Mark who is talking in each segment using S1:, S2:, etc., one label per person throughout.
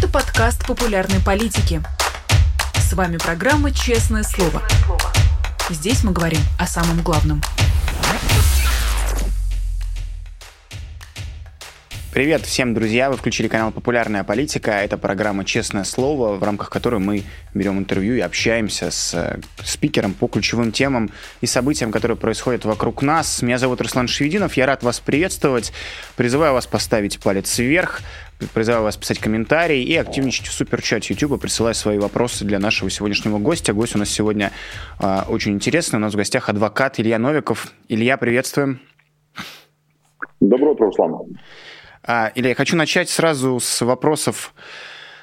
S1: Это подкаст популярной политики. С вами программа «Честное слово». Здесь мы говорим о самом главном –
S2: Привет всем, друзья! Вы включили канал «Популярная политика». Это программа «Честное слово», в рамках которой мы берем интервью и общаемся с э, спикером по ключевым темам и событиям, которые происходят вокруг нас. Меня зовут Руслан Шевединов, я рад вас приветствовать. Призываю вас поставить палец вверх, призываю вас писать комментарии и активничать в суперчате YouTube, присылать свои вопросы для нашего сегодняшнего гостя. Гость у нас сегодня э, очень интересный. У нас в гостях адвокат Илья Новиков. Илья, приветствуем.
S3: Доброе утро, Руслан.
S2: А, Илья, я хочу начать сразу с вопросов,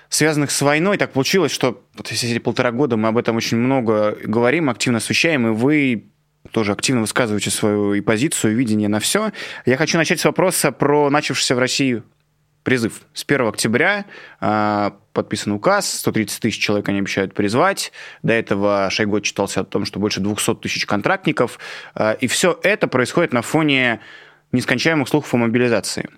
S2: связанных с войной. Так получилось, что вот эти полтора года мы об этом очень много говорим, активно освещаем, и вы тоже активно высказываете свою и позицию, и видение на все. Я хочу начать с вопроса про начавшийся в России призыв. С 1 октября э, подписан указ, 130 тысяч человек они обещают призвать. До этого Шойгу читался о том, что больше 200 тысяч контрактников. Э, и все это происходит на фоне нескончаемых слухов о мобилизации.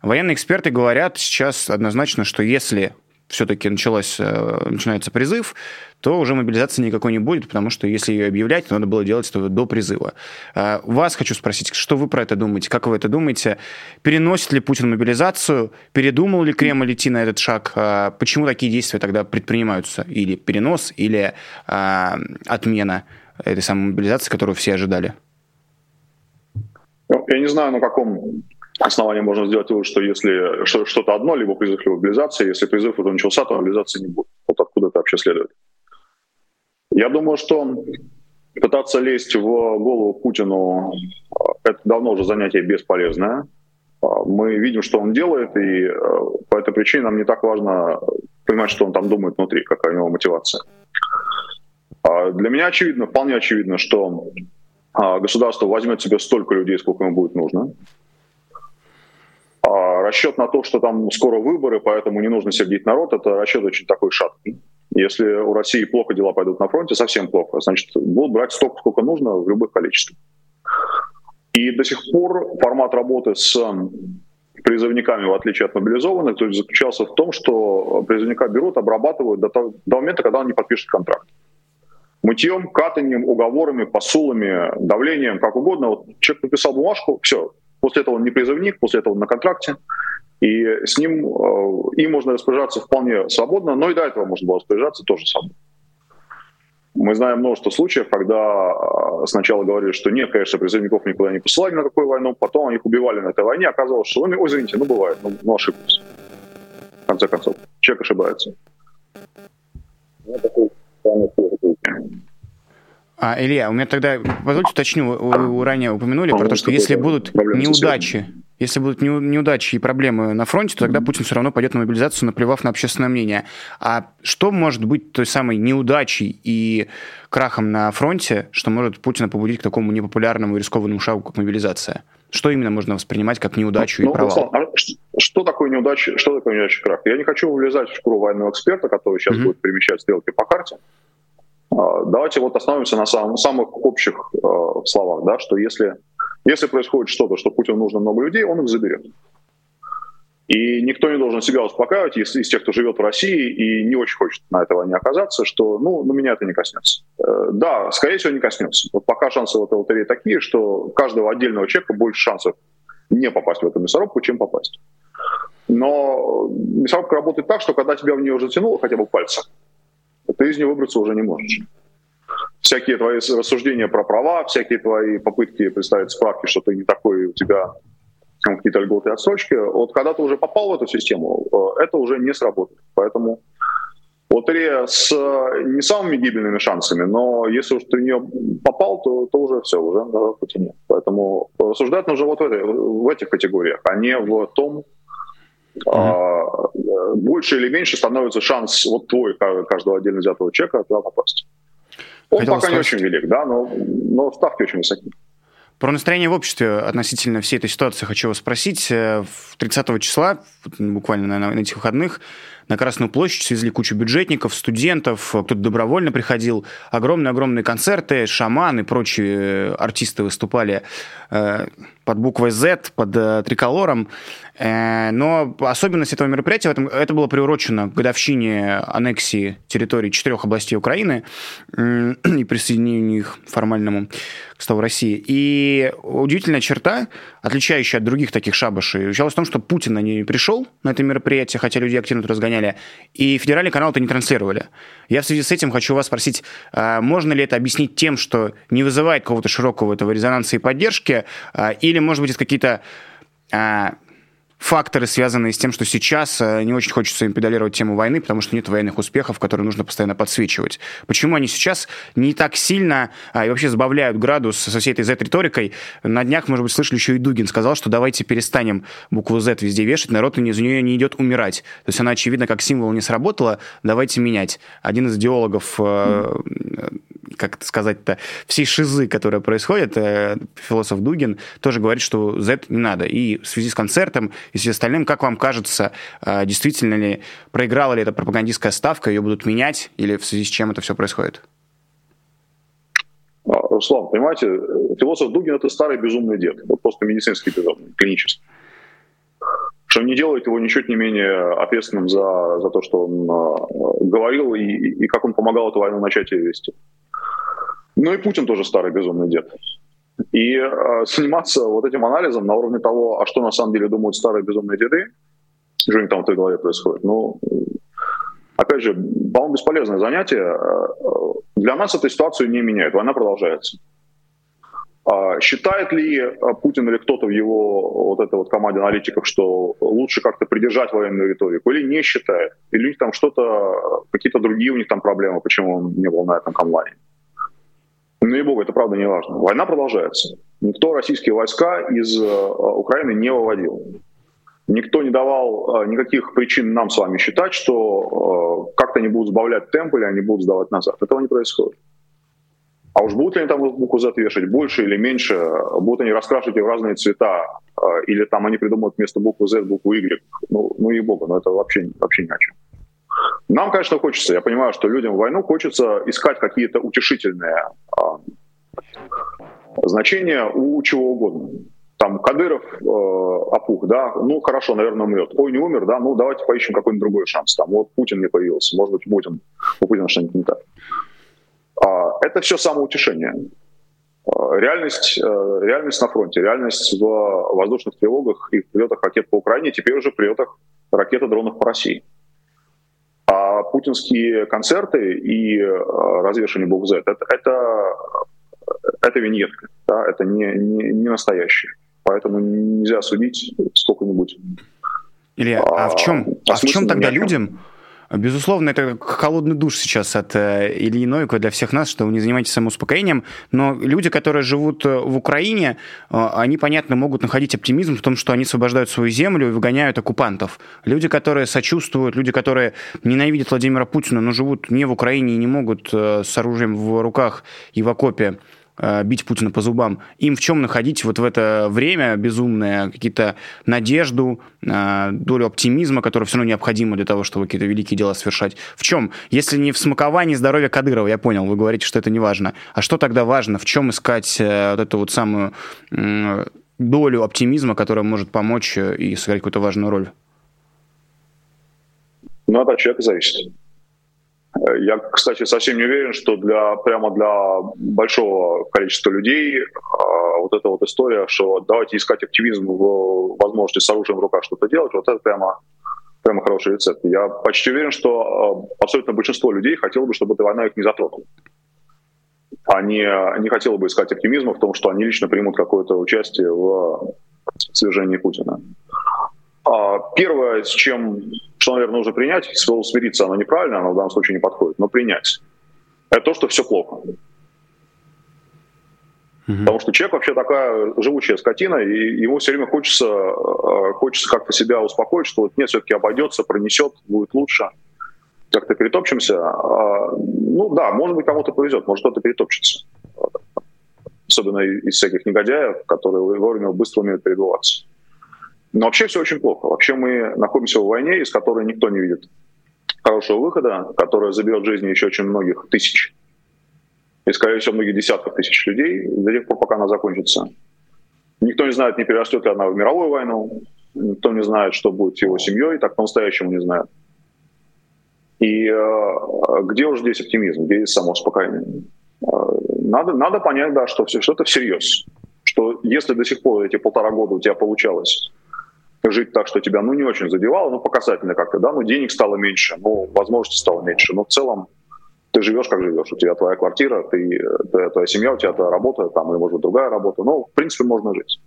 S2: Военные эксперты говорят сейчас однозначно, что если все-таки началось, э, начинается призыв, то уже мобилизации никакой не будет, потому что если ее объявлять, то надо было делать это до призыва. Э, вас хочу спросить, что вы про это думаете? Как вы это думаете? Переносит ли Путин мобилизацию? Передумал ли Кремль идти на этот шаг? Э, почему такие действия тогда предпринимаются? Или перенос, или отмена этой самой мобилизации, которую все ожидали?
S3: Ну, я не знаю, на каком основании можно сделать вывод, что если что-то одно, либо призыв, либо мобилизация, если призыв уже начался, то мобилизации не будет. Вот откуда это вообще следует. Я думаю, что пытаться лезть в голову Путину — это давно уже занятие бесполезное. Мы видим, что он делает, и э, по этой причине нам не так важно понимать, что он там думает внутри, какая у него мотивация. А для меня очевидно, вполне очевидно, что а, государство возьмет себе столько людей, сколько ему будет нужно. Расчет на то, что там скоро выборы, поэтому не нужно сердить народ, это расчет очень такой шаткий. Если у России плохо дела пойдут на фронте, совсем плохо, значит, будут брать столько, сколько нужно, в любых количествах. И до сих пор формат работы с призывниками, в отличие от мобилизованных, то есть заключался в том, что призывника берут, обрабатывают до, того, до момента, когда он не подпишет контракт мытьем, катанием, уговорами, посулами, давлением, как угодно. Вот человек подписал бумажку, все. После этого он не призывник, после этого он на контракте. И с ним, э, им можно распоряжаться вполне свободно, но и до этого можно было распоряжаться тоже свободно. Мы знаем множество случаев, когда э, сначала говорили, что нет, конечно, призывников никуда не посылали на какую войну, потом их убивали на этой войне, оказалось, что, ну, извините, ну бывает, ну, ну ошиблись. В конце концов, человек ошибается. Ну, такой
S2: а, Илья, у меня тогда, позвольте уточню, вы ранее упомянули про то, что если будут неудачи, если будут неудачи и проблемы на фронте, то тогда Путин все равно пойдет на мобилизацию, наплевав на общественное мнение. А что может быть той самой неудачей и крахом на фронте, что может Путина побудить к такому непопулярному и рискованному шагу, как мобилизация? Что именно можно воспринимать как неудачу ну, и провал?
S3: А что такое неудача, что такое неудача крах? Я не хочу влезать в шкуру военного эксперта, который сейчас mm-hmm. будет перемещать стрелки по карте. А, давайте вот остановимся на самом, самых общих э, словах, да, что если, если происходит что-то, что Путину нужно много людей, он их заберет. И никто не должен себя успокаивать, если из тех, кто живет в России и не очень хочет на этого не оказаться, что ну, на меня это не коснется. Э, да, скорее всего, не коснется. Вот пока шансы в этой лотереи такие, что каждого отдельного человека больше шансов не попасть в эту мясорубку, чем попасть. Но мясорубка работает так, что когда тебя в нее уже тянуло хотя бы пальцем, ты из нее выбраться уже не можешь. Всякие твои рассуждения про права, всякие твои попытки представить справки, что ты не такой, у тебя какие-то льготы и отсрочки, вот когда ты уже попал в эту систему, э, это уже не сработает. Поэтому лотерея с э, не самыми гибельными шансами, но если уж ты в нее попал, то, то уже все, уже на пути нет. Поэтому рассуждать нужно вот в, этой, в этих категориях, а не в том, mm-hmm. больше или меньше становится шанс вот твой, каждого отдельно взятого человека туда попасть. Он Хотел пока спросить. не очень велик, да, но, но ставки очень высокие.
S2: Про настроение в обществе относительно всей этой ситуации хочу вас спросить. 30 э, числа, буквально на, на этих выходных, на Красную площадь, свезли кучу бюджетников, студентов, кто-то добровольно приходил, огромные-огромные концерты, шаманы, прочие артисты выступали под буквой Z, под э, триколором. Э, но особенность этого мероприятия, этом, это было приурочено к годовщине аннексии территории четырех областей Украины э, и присоединению их формальному к составу России. И удивительная черта, отличающая от других таких шабашей, заключалась в том, что Путин не пришел на это мероприятие, хотя люди активно это разгоняли, и федеральный канал это не транслировали. Я в связи с этим хочу вас спросить, а можно ли это объяснить тем, что не вызывает какого-то широкого этого резонанса и поддержки, а, или, может быть, это какие-то а, факторы, связанные с тем, что сейчас э, не очень хочется им педалировать тему войны, потому что нет военных успехов, которые нужно постоянно подсвечивать. Почему они сейчас не так сильно а, и вообще сбавляют градус со всей этой Z-риторикой? На днях, может быть, слышали, еще и Дугин сказал, что давайте перестанем букву Z везде вешать, народ из нее не идет умирать. То есть она, очевидно, как символ не сработала, давайте менять. Один из идеологов э, как это сказать-то, всей шизы, которая происходит, э, философ Дугин тоже говорит, что Z не надо. И в связи с концертом и с остальным, как вам кажется, э, действительно ли проиграла ли эта пропагандистская ставка, ее будут менять, или в связи с чем это все происходит?
S3: А, Руслан, понимаете, философ Дугин это старый безумный дед, это просто медицинский безумный, клинический. Что не делает его ничуть не менее ответственным за, за то, что он э, говорил и, и как он помогал эту войну начать и вести. Ну и Путин тоже старый безумный дед. И э, заниматься вот этим анализом на уровне того, а что на самом деле думают старые безумные деды, что у них там в той голове происходит, ну, опять же, по-моему, бесполезное занятие. Э, для нас эта ситуацию не меняет, война продолжается. А считает ли э, Путин или кто-то в его вот этой вот команде аналитиков, что лучше как-то придержать военную риторику, или не считает? Или у них там что-то, какие-то другие у них там проблемы, почему он не был на этом камлане? Ну и богу, это правда не важно. Война продолжается. Никто российские войска из э, Украины не выводил. Никто не давал э, никаких причин нам с вами считать, что э, как-то они будут сбавлять темп или они будут сдавать назад. Этого не происходит. А уж будут ли они там букву Z вешать больше или меньше, будут они раскрашивать ее в разные цвета, или там они придумают вместо буквы Z букву Y, ну, ну и бога, но это вообще, вообще ни о чем. Нам, конечно, хочется, я понимаю, что людям в войну хочется искать какие-то утешительные а, значения у чего угодно. Там Кадыров э, опух, да, ну хорошо, наверное, умрет. Ой, не умер, да, ну давайте поищем какой-нибудь другой шанс. Там вот Путин не появился, может быть, Путин, у Путина что-нибудь не так. А, это все самоутешение. А, реальность, э, реальность на фронте, реальность в воздушных тревогах и в прилетах ракет по Украине, теперь уже в прилетах ракет и дронов по России. А путинские концерты и э, развешивание букв Z это, это, это виньетка, да, это не, не, не настоящее. Поэтому нельзя судить сколько-нибудь.
S2: Илья, а, а в чем, а, а в чем тогда людям, Безусловно, это холодный душ сейчас от э, Ильи Новикова для всех нас, что вы не занимаетесь самоуспокоением, но люди, которые живут э, в Украине, э, они, понятно, могут находить оптимизм в том, что они освобождают свою землю и выгоняют оккупантов. Люди, которые сочувствуют, люди, которые ненавидят Владимира Путина, но живут не в Украине и не могут с оружием в руках и в окопе бить Путина по зубам, им в чем находить вот в это время безумное какие-то надежду, э, долю оптимизма, которая все равно необходима для того, чтобы какие-то великие дела совершать. В чем? Если не в смаковании здоровья Кадырова, я понял, вы говорите, что это не важно. А что тогда важно? В чем искать э, вот эту вот самую долю оптимизма, которая может помочь и сыграть какую-то важную роль?
S3: Ну, от человека зависит. Я, кстати, совсем не уверен, что для, прямо для большого количества людей а, вот эта вот история, что давайте искать оптимизм в возможности с оружием в руках что-то делать, вот это прямо, прямо хороший рецепт. Я почти уверен, что а, абсолютно большинство людей хотело бы, чтобы эта война их не затронула. Они не хотели бы искать оптимизма в том, что они лично примут какое-то участие в свержении Путина. А, первое, с чем, что, наверное, нужно принять, слово смириться, оно неправильно, оно в данном случае не подходит, но принять, это то, что все плохо. Угу. Потому что человек вообще такая живучая скотина, и ему все время хочется, а, хочется как-то себя успокоить, что вот нет, все-таки обойдется, пронесет, будет лучше. Как-то перетопчемся. А, ну да, может быть, кому-то повезет, может кто-то перетопчется. Особенно из всяких негодяев, которые вовремя быстро умеют передуваться. Но вообще все очень плохо. Вообще мы находимся в войне, из которой никто не видит хорошего выхода, которое заберет жизни еще очень многих тысяч и, скорее всего, многих десятков тысяч людей до тех пор, пока она закончится. Никто не знает, не перерастет ли она в мировую войну, никто не знает, что будет с его семьей, так по-настоящему не знает. И э, где уже здесь оптимизм, где есть само успокоение? Э, надо, надо понять, да, что все, что это всерьез. Что если до сих пор эти полтора года у тебя получалось жить так, что тебя ну не очень задевало, ну показательно как-то, да, ну денег стало меньше, ну возможностей стало меньше, но в целом ты живешь как живешь, у тебя твоя квартира, ты, твоя, твоя семья, у тебя твоя работа, там, или, может другая работа, ну, в принципе, можно жить.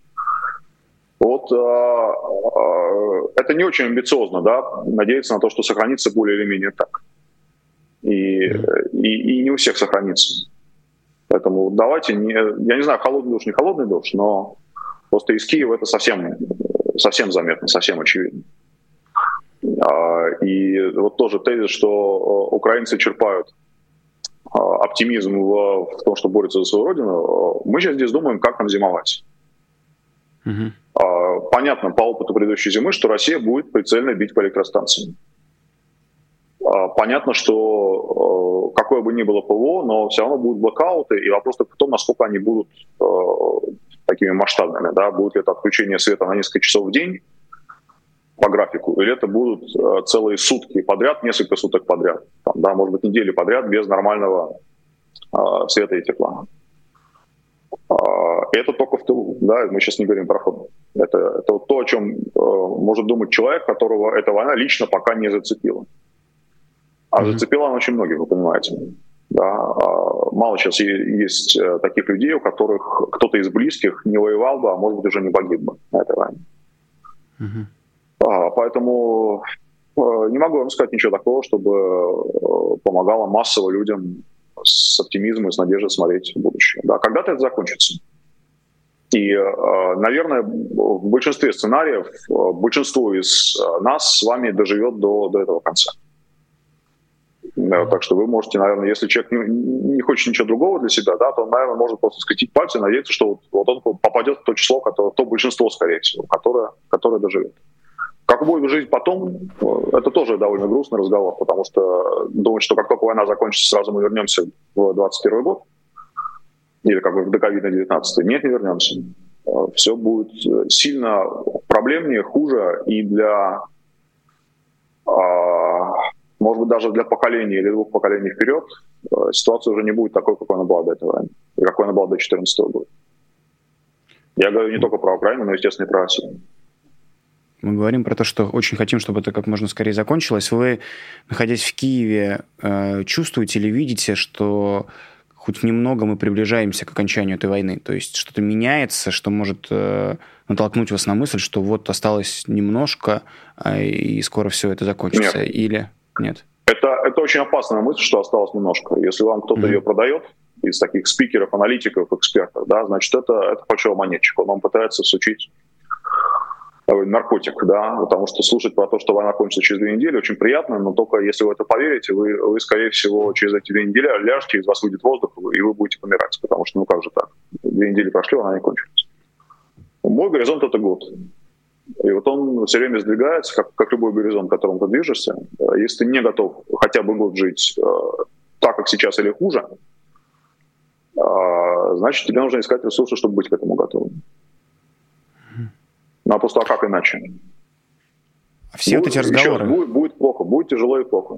S3: Вот э, э, это не очень амбициозно, да, надеяться на то, что сохранится более или менее так. И, и, и не у всех сохранится. Поэтому давайте, не, я не знаю, холодный душ, не холодный душ, но просто из Киева это совсем, совсем заметно, совсем очевидно. А, и вот тоже тезис, что э, украинцы черпают а, оптимизм в, в том, что борются за свою родину, мы сейчас здесь думаем, как нам зимовать. Угу. Понятно по опыту предыдущей зимы, что Россия будет прицельно бить по электростанциям. А, понятно, что какое бы ни было ПВО, но все равно будут блокауты, и вопрос только в том, насколько они будут такими масштабными. Да? Будет ли это отключение света на несколько часов в день по графику, или это будут э, целые сутки подряд, несколько суток подряд, там, да, может быть, недели подряд без нормального света и тепла. Это только в тылу, да, мы сейчас не говорим про ход. Это, это вот то, о чем может думать человек, которого эта война лично пока не зацепила. А зацепила она очень многих, вы понимаете. Да, а мало сейчас есть э, таких людей, у которых кто-то из близких не воевал бы, а может быть уже не погиб бы на этой войне. А, поэтому э, не могу вам сказать ничего такого, чтобы э, помогало массово людям с оптимизмом и с надеждой смотреть в будущее. Да, когда-то это закончится. И, наверное, в большинстве сценариев большинство из нас с вами доживет до, до этого конца. Да, так что вы можете, наверное, если человек не, не хочет ничего другого для себя, да, то он, наверное, может просто скатить пальцы и надеяться, что вот, вот он попадет в то число, которое, то большинство, скорее всего, которое, которое доживет. Как будет жить потом, это тоже довольно грустный разговор, потому что думать, что как только война закончится, сразу мы вернемся в 21 год, или как бы в ковида 19 нет, не вернемся. Все будет сильно проблемнее, хуже и для а, может быть, даже для поколения или двух поколений вперед э, ситуация уже не будет такой, какой она была до этого, и какой она была до 2014 года. Я говорю не только про Украину, но, естественно, и про Россию.
S2: Мы говорим про то, что очень хотим, чтобы это как можно скорее закончилось. Вы, находясь в Киеве, э, чувствуете или видите, что хоть немного мы приближаемся к окончанию этой войны? То есть что-то меняется, что может э, натолкнуть вас на мысль, что вот осталось немножко, а, и скоро все это закончится?
S3: Нет.
S2: Или нет?
S3: Это, это очень опасная мысль, что осталось немножко. Если вам кто-то mm-hmm. ее продает, из таких спикеров, аналитиков, экспертов, да, значит, это, это почеломонетчик. Он вам пытается всучить наркотик, да, потому что слушать про то, что война кончится через две недели, очень приятно, но только если вы это поверите, вы, вы скорее всего, через эти две недели ляжете, из вас выйдет воздух, и вы будете помирать, потому что, ну как же так, две недели прошли, она не кончилась. Мой горизонт — это год. И вот он все время сдвигается, как, как любой горизонт, к которому ты движешься. Если ты не готов хотя бы год жить э, так, как сейчас, или хуже, э, значит, тебе нужно искать ресурсы, чтобы быть к этому готовым. Ну а просто а как иначе?
S2: Все будет, вот эти разговоры...
S3: Еще, будет, будет плохо, будет тяжело и плохо.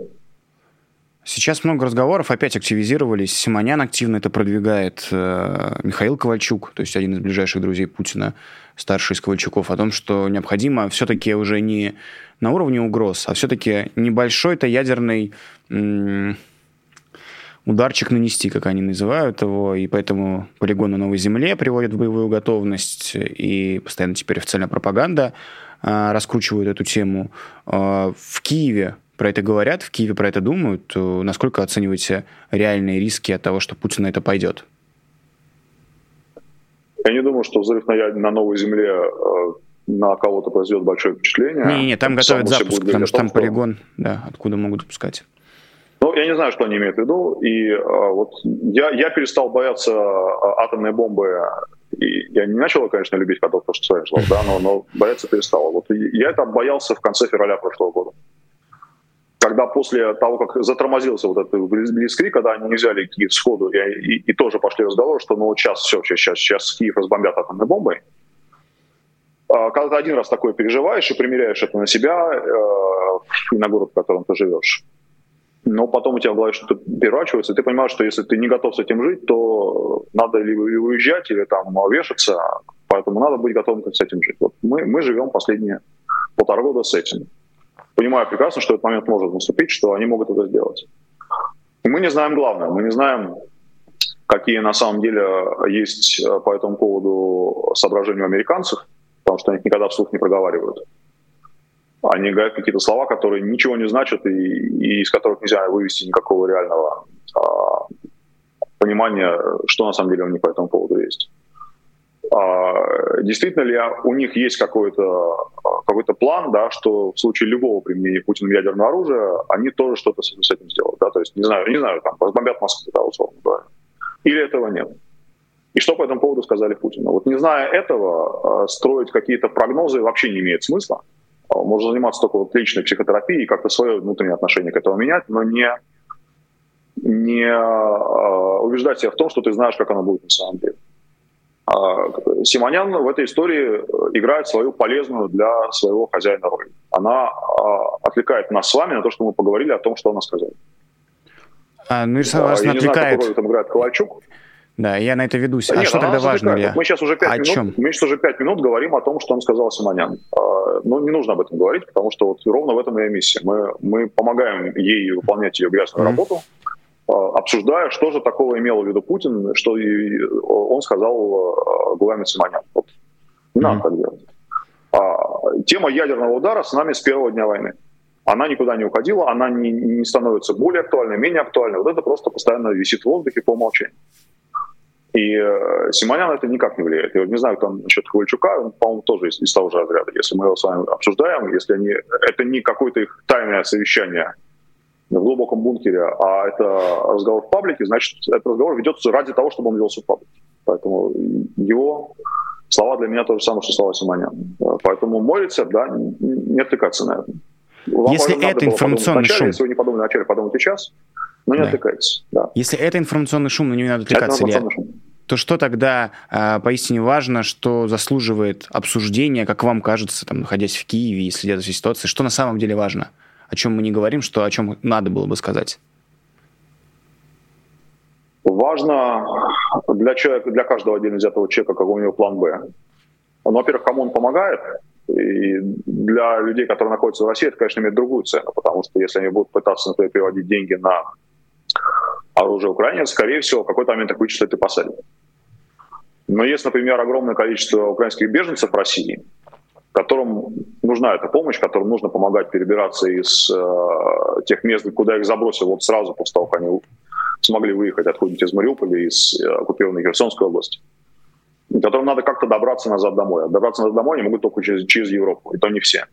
S2: Сейчас много разговоров опять активизировались. Симонян активно это продвигает. Э, Михаил Ковальчук, то есть один из ближайших друзей Путина, старший из Ковальчуков, о том, что необходимо все-таки уже не на уровне угроз, а все-таки небольшой-то ядерный ударчик нанести, как они называют его, и поэтому полигон на Новой Земле приводит в боевую готовность, и постоянно теперь официальная пропаганда а, раскручивает эту тему. А, в Киеве про это говорят, в Киеве про это думают. Насколько оцениваете реальные риски от того, что Путин на это пойдет?
S3: Я не думаю, что взрыв на, на новой земле э, на кого-то произведет большое впечатление.
S2: Не-не, там готовят запуск, потому что там что... полигон, да, откуда могут запускать.
S3: Ну, я не знаю, что они имеют в виду. И а, вот я, я перестал бояться атомной бомбы. И я не начал, конечно, любить котов, то, что с вами шло, да, но, но бояться перестал. Вот я это боялся в конце февраля прошлого года. Когда после того, как затормозился вот этот близкрик, когда они не взяли Киев сходу и, и, и тоже пошли разговоры, что ну сейчас все, сейчас, сейчас Киев разбомбят атомной бомбой, а, когда ты один раз такое переживаешь и примеряешь это на себя э, и на город, в котором ты живешь, но потом у тебя голове что-то переворачивается, и ты понимаешь, что если ты не готов с этим жить, то надо либо уезжать, или там вешаться, поэтому надо быть готовым с этим жить. Вот мы, мы живем последние полтора года с этим. Понимаю прекрасно, что этот момент может наступить, что они могут это сделать. И мы не знаем главное, мы не знаем, какие на самом деле есть по этому поводу соображения у американцев, потому что они никогда вслух не проговаривают. Они говорят какие-то слова, которые ничего не значат и, и из которых нельзя вывести никакого реального а, понимания, что на самом деле у них по этому поводу есть. А, действительно ли у них есть какой-то какой план, да, что в случае любого применения Путиным ядерного оружия они тоже что-то с, этим сделают, да, то есть не знаю, не знаю, там разбомбят Москву, да, условно говоря, или этого нет. И что по этому поводу сказали Путину? Вот не зная этого, а, строить какие-то прогнозы вообще не имеет смысла. А, можно заниматься только вот личной психотерапией и как-то свое внутреннее отношение к этому менять, но не, не а, убеждать себя в том, что ты знаешь, как оно будет на самом деле. Симонян в этой истории играет свою полезную для своего хозяина роль. Она отвлекает нас с вами на то, что мы поговорили о том, что она сказала.
S2: А, ну, Ирсан, вас
S3: Я
S2: отвлекает.
S3: не знаю, там играет Ковальчук.
S2: Да, я на это ведусь. А
S3: Нет,
S2: что тогда важно? Илья?
S3: Мы сейчас уже пять
S2: о
S3: минут,
S2: чем?
S3: мы сейчас уже пять минут говорим о том, что он сказал Симонян. А, Но ну, не нужно об этом говорить, потому что вот ровно в этом и миссия. Мы, мы помогаем ей выполнять ее грязную mm-hmm. работу, а, обсуждая, что же такого имел в виду Путин, что он сказал а, главе Симонян. Вот. Не надо mm-hmm. так делать. А, тема ядерного удара с нами с первого дня войны. Она никуда не уходила, она не, не становится более актуальной, менее актуальной. Вот это просто постоянно висит в воздухе по умолчанию. И э, Симонян это никак не влияет. Я не знаю, там насчет Ковальчука, он, по-моему, тоже из, из того же разряда. Если мы его с вами обсуждаем, если они, это не какое-то их тайное совещание в глубоком бункере, а это разговор в паблике, значит, этот разговор ведется ради того, чтобы он велся в паблике. Поэтому его слова для меня то же самое, что слова Симонян. Поэтому мой рецепт, да, не отвлекаться на это.
S2: Вам если это информационный
S3: начале,
S2: шум...
S3: Если вы не подумали вначале, подумайте сейчас, но не да. отвлекайтесь. Да.
S2: Если это информационный шум, но не надо отвлекаться, Илья, то что тогда э, поистине важно, что заслуживает обсуждения, как вам кажется, там, находясь в Киеве и следя за ситуацией, что на самом деле важно? О чем мы не говорим, что о чем надо было бы сказать?
S3: Важно для человека, для каждого отдельно взятого человека, какой у него план Б. Ну, во-первых, кому он помогает, и для людей, которые находятся в России, это, конечно, имеет другую цену, потому что если они будут пытаться, например, переводить деньги на оружие Украине, скорее всего, в какой-то момент их вычислят и посадят. Но есть, например, огромное количество украинских беженцев в России, которым нужна эта помощь, которым нужно помогать перебираться из э, тех мест, куда их забросил вот сразу после того, как они смогли выехать откуда-нибудь из Мариуполя, из э, оккупированной Херсонской области, которым надо как-то добраться назад домой. А добраться назад домой они могут только через, через Европу, и то не все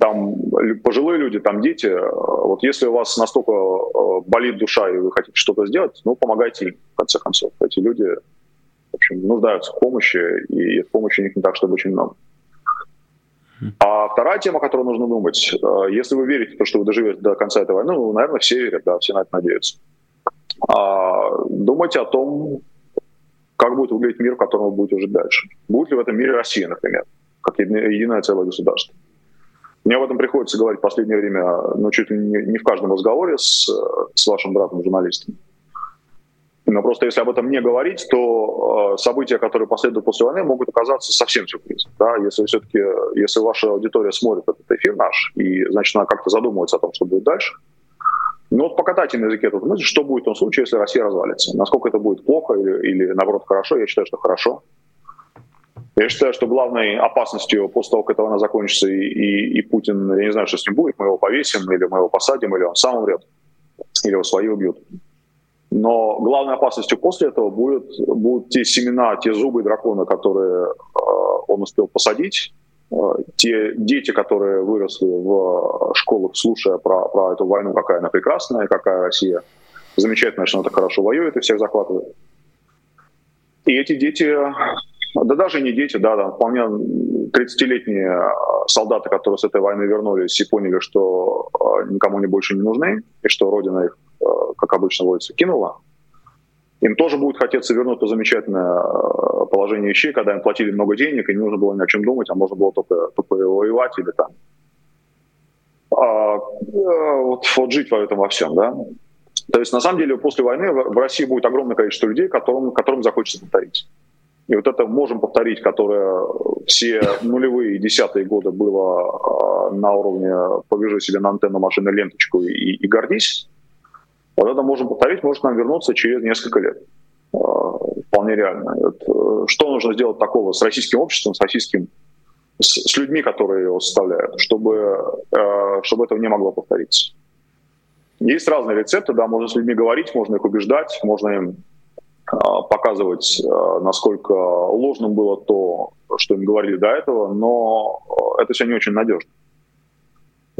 S3: там пожилые люди, там дети. Вот если у вас настолько э, болит душа и вы хотите что-то сделать, ну, помогайте им, в конце концов. Эти люди, в общем, нуждаются в помощи, и помощи у них не так, чтобы очень много. А вторая тема, о которой нужно думать, э, если вы верите что вы доживете до конца этой войны, ну, наверное, все верят, да, все на это надеются. А думайте о том, как будет выглядеть мир, в котором вы будете жить дальше. Будет ли в этом мире Россия, например, как единое целое государство? Мне об этом приходится говорить в последнее время, ну, чуть ли не, в каждом разговоре с, с вашим братом-журналистом. Но просто если об этом не говорить, то э, события, которые последуют после войны, могут оказаться совсем сюрпризом. Да? Если все-таки, если ваша аудитория смотрит этот эфир наш, и, значит, она как-то задумывается о том, что будет дальше, ну вот покатайте на языке эту мысль, что будет в том случае, если Россия развалится. Насколько это будет плохо или, или наоборот хорошо, я считаю, что хорошо. Я считаю, что главной опасностью после того, как эта война закончится, и, и, и Путин, я не знаю, что с ним будет, мы его повесим, или мы его посадим, или он сам умрет, или его свои убьют. Но главной опасностью после этого будет, будут те семена, те зубы дракона, которые э, он успел посадить, э, те дети, которые выросли в школах, слушая про, про эту войну, какая она прекрасная, какая Россия замечательная, что она так хорошо воюет и всех захватывает. И эти дети да даже не дети, да, там вполне 30-летние солдаты, которые с этой войны вернулись и поняли, что никому они больше не нужны, и что Родина их, как обычно водится, кинула, им тоже будет хотеться вернуть то замечательное положение вещей, когда им платили много денег, и не нужно было ни о чем думать, а можно было только, только воевать или там а, вот, вот жить в этом во всем, да. То есть, на самом деле, после войны в России будет огромное количество людей, которым, которым захочется повторить. И вот это можем повторить, которое все нулевые и десятые годы было э, на уровне «повяжи себе на антенну машины ленточку и, и гордись». Вот это можем повторить, может нам вернуться через несколько лет. Э, вполне реально. Это, что нужно сделать такого с российским обществом, с российским с, с людьми, которые его составляют, чтобы, э, чтобы этого не могло повториться. Есть разные рецепты, да, можно с людьми говорить, можно их убеждать, можно им э, показывать, э, насколько ложным было то, что им говорили до этого, но это все не очень надежно.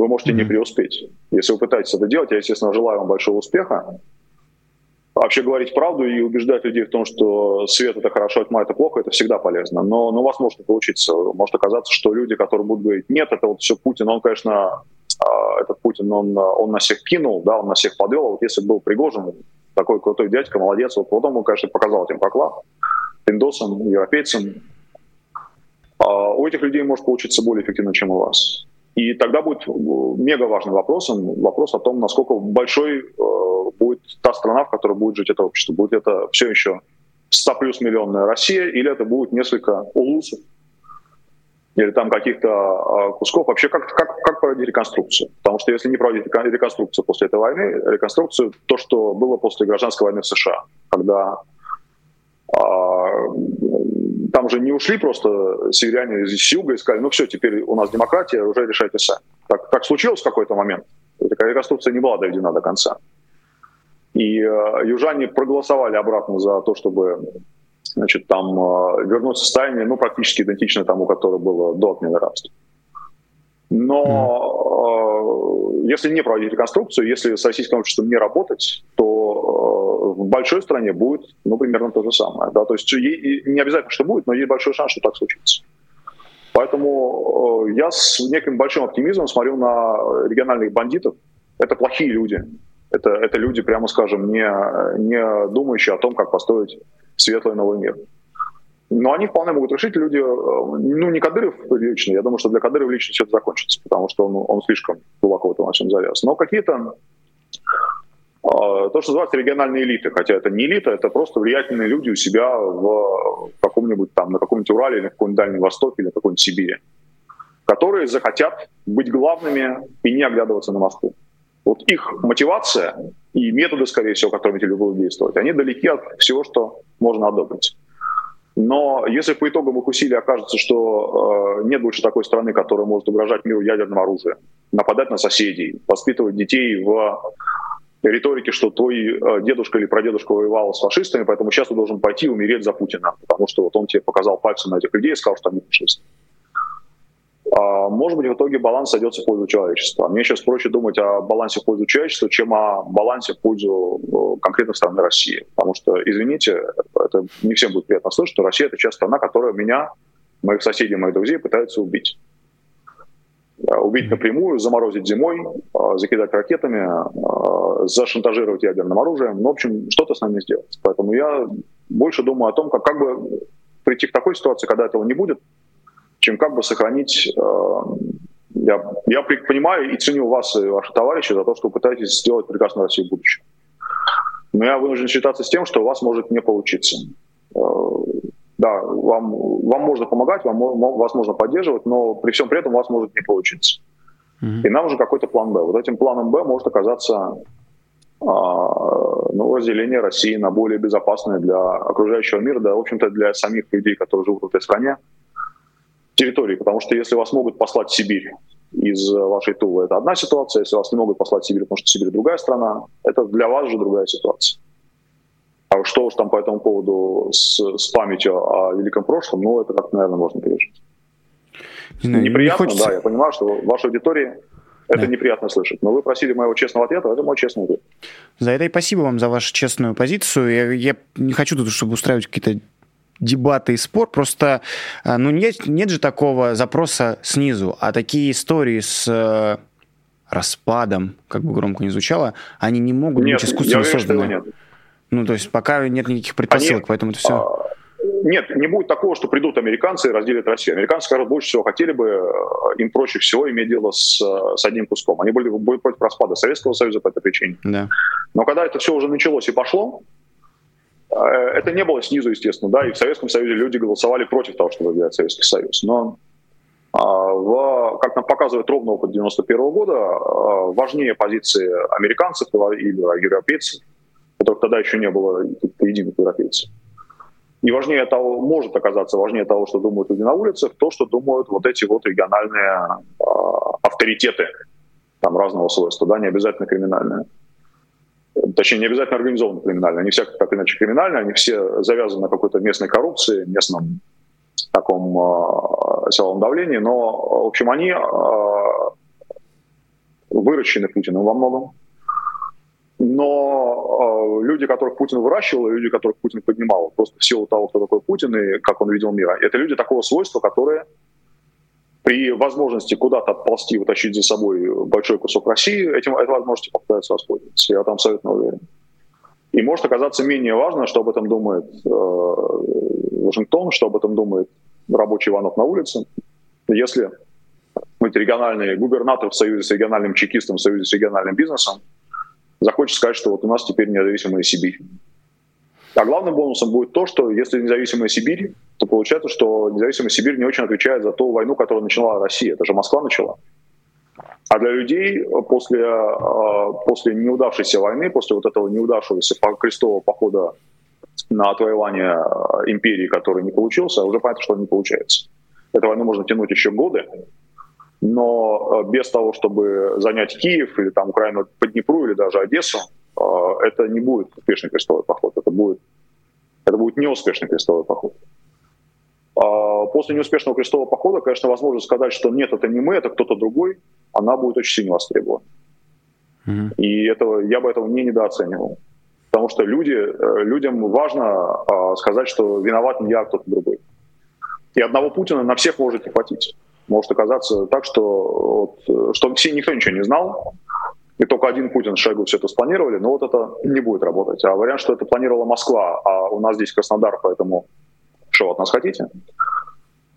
S3: Вы можете mm-hmm. не преуспеть. Если вы пытаетесь это делать, я, естественно, желаю вам большого успеха. Вообще говорить правду и убеждать людей в том, что свет это хорошо, а тьма это плохо, это всегда полезно. Но, но у вас может не получиться. Может оказаться, что люди, которые будут говорить, нет, это вот все Путин, он, конечно, а, этот Путин, он, он на всех кинул, да, он на всех подвел. А вот если был Пригожин, такой крутой дядька, молодец, вот потом он, конечно, показал этим поклад индосам, европейцам. А у этих людей может получиться более эффективно, чем у вас. И тогда будет мега важным вопросом вопрос о том, насколько большой э, будет та страна, в которой будет жить это общество. Будет это все еще 100 плюс миллионная Россия, или это будет несколько улусов, или там каких-то э, кусков. Вообще, как, как, как проводить реконструкцию? Потому что если не проводить реконструкцию после этой войны, реконструкцию, то, что было после гражданской войны в США, когда а, там же не ушли просто северяне из юга и сказали, ну все, теперь у нас демократия, уже решайте сами. Так, так случилось в какой-то момент. Такая реконструкция не была доведена до конца. И э, южане проголосовали обратно за то, чтобы значит, там э, вернуть состояние, ну, практически идентичное тому, которое было до отмены рабства. Но э, если не проводить реконструкцию, если с российским обществом не работать, то в большой стране будет, ну, примерно то же самое. Да? То есть не обязательно, что будет, но есть большой шанс, что так случится. Поэтому э, я с неким большим оптимизмом смотрю на региональных бандитов. Это плохие люди. Это, это люди, прямо скажем, не, не думающие о том, как построить светлый новый мир. Но они вполне могут решить люди, э, ну не Кадыров лично, я думаю, что для Кадырова лично все это закончится, потому что он, он слишком глубоко в этом во всем завяз. Но какие-то то, что называется региональные элиты, хотя это не элита, это просто влиятельные люди у себя в каком-нибудь там, на каком-нибудь Урале, или на каком-нибудь Дальнем Востоке, или на какой-нибудь Сибири, которые захотят быть главными и не оглядываться на Москву. Вот их мотивация и методы, скорее всего, которыми эти люди будут действовать, они далеки от всего, что можно одобрить. Но если по итогам их усилий окажется, что э, нет больше такой страны, которая может угрожать миру ядерным оружием, нападать на соседей, воспитывать детей в риторике, что твой э, дедушка или прадедушка воевал с фашистами, поэтому сейчас ты должен пойти умереть за Путина, потому что вот он тебе показал пальцем на этих людей и сказал, что они фашисты. А, может быть, в итоге баланс сойдется в пользу человечества. Мне сейчас проще думать о балансе в пользу человечества, чем о балансе в пользу э, конкретной страны России. Потому что, извините, это не всем будет приятно слышать, что Россия — это часть страна, которая меня, моих соседей, моих друзей пытается убить. Убить напрямую, заморозить зимой, э, закидать ракетами, э, зашантажировать ядерным оружием. Ну, в общем, что-то с нами сделать. Поэтому я больше думаю о том, как, как бы прийти к такой ситуации, когда этого не будет, чем как бы сохранить... Э, я, я понимаю и ценю вас и ваши товарищи за то, что вы пытаетесь сделать прекрасную Россию в будущем. Но я вынужден считаться с тем, что у вас может не получиться. Э, да, вам, вам можно помогать, вам, вас можно поддерживать, но при всем при этом у вас может не получиться. Mm-hmm. И нам нужен какой-то план Б. Вот этим планом Б может оказаться а, ну, разделение России на более безопасное для окружающего мира, да, в общем-то, для самих людей, которые живут в этой стране, территории, потому что если вас могут послать в Сибирь из вашей Тулы, это одна ситуация, если вас не могут послать в Сибирь, потому что Сибирь другая страна, это для вас же другая ситуация. А что уж там по этому поводу с, с памятью о великом прошлом, ну, это как, наверное, можно пережить. Не Неприятно, не хочется... да, я понимаю, что в вашей аудитории это да. неприятно слышать. Но вы просили моего честного ответа, это мой честный ответ.
S2: За это и спасибо вам за вашу честную позицию. Я, я не хочу тут, чтобы устраивать какие-то дебаты и спор, просто ну, нет, нет же такого запроса снизу, а такие истории с распадом, как бы громко не звучало, они не могут
S3: нет,
S2: быть искусственно
S3: я
S2: созданы.
S3: Нет.
S2: Ну, то есть пока нет никаких предпосылок, они, поэтому это все... А,
S3: нет, не будет такого, что придут американцы и разделят Россию. Американцы, скажут, больше всего хотели бы, э, им проще всего иметь дело с, э, с одним куском. Они были, были против распада Советского Союза по этой причине.
S2: Да.
S3: Но когда это все уже началось и пошло, э, это не было снизу, естественно, да, и в Советском Союзе люди голосовали против того, чтобы взять Советский Союз. Но а, в, как нам показывает ровно опыт 91 года, важнее позиции американцев или европейцев, которых тогда еще не было единых европейцев. И важнее того, может оказаться важнее того, что думают люди на улицах, то, что думают вот эти вот региональные э, авторитеты там разного свойства, да, не обязательно криминальные. Точнее, не обязательно организованно криминальные, они все так иначе криминальные, они все завязаны на какой-то местной коррупции, местном таком э, силовом давлении, но, в общем, они э, выращены Путиным во многом, но э, люди, которых Путин выращивал, и люди, которых Путин поднимал, просто в силу того, кто такой Путин и как он видел мир, это люди такого свойства, которые при возможности куда-то отползти, утащить за собой большой кусок России, этим, этой возможностью попытаются воспользоваться. Я там абсолютно уверен. И может оказаться менее важно, что об этом думает э, Вашингтон, что об этом думает рабочий Иванов на улице. Если эти региональные губернаторы в союзе с региональным чекистом, в союзе с региональным бизнесом захочет сказать, что вот у нас теперь независимая Сибирь. А главным бонусом будет то, что если независимая Сибирь, то получается, что независимая Сибирь не очень отвечает за ту войну, которую начала Россия. Это же Москва начала. А для людей после, а, после неудавшейся войны, после вот этого неудавшегося крестового похода на отвоевание а, империи, который не получился, уже понятно, что он не получается. Эту войну можно тянуть еще годы, но э, без того, чтобы занять Киев или там Украину по Днепру или даже Одессу, э, это не будет успешный крестовый поход, это будет, это будет неуспешный крестовый поход. А после неуспешного крестового похода, конечно, возможно сказать, что нет, это не мы, это кто-то другой, она будет очень сильно востребована. Mm-hmm. И этого, я бы этого не недооценивал. Потому что люди, э, людям важно сказать, что виноват не я, а кто-то другой. И одного Путина на всех можете хватить может оказаться так, что, вот, что все, никто ничего не знал, и только один Путин с Шойгу все это спланировали, но вот это не будет работать. А вариант, что это планировала Москва, а у нас здесь Краснодар, поэтому что от нас хотите,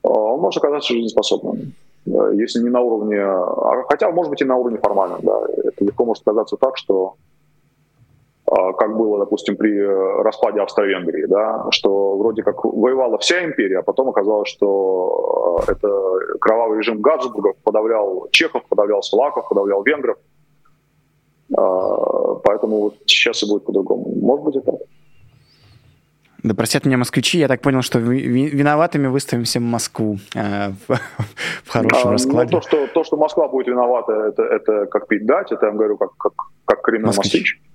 S3: а, он может оказаться жизнеспособным. Если не на уровне, а хотя, может быть, и на уровне формальном, да. Это легко может оказаться так, что как было, допустим, при э, распаде Австро-Венгрии, да, что вроде как воевала вся империя, а потом оказалось, что э, это кровавый режим Гаджбургов подавлял чехов, подавлял словаков, подавлял венгров. А, поэтому вот сейчас и будет по-другому. Может быть и так.
S2: Да простят меня москвичи, я так понял, что виноватыми выставим всем Москву э, в, в хорошем а, раскладе.
S3: Ну, то, что, то, что Москва будет виновата, это, это как пить дать, это я говорю как, как, как коренной москвич. москвич.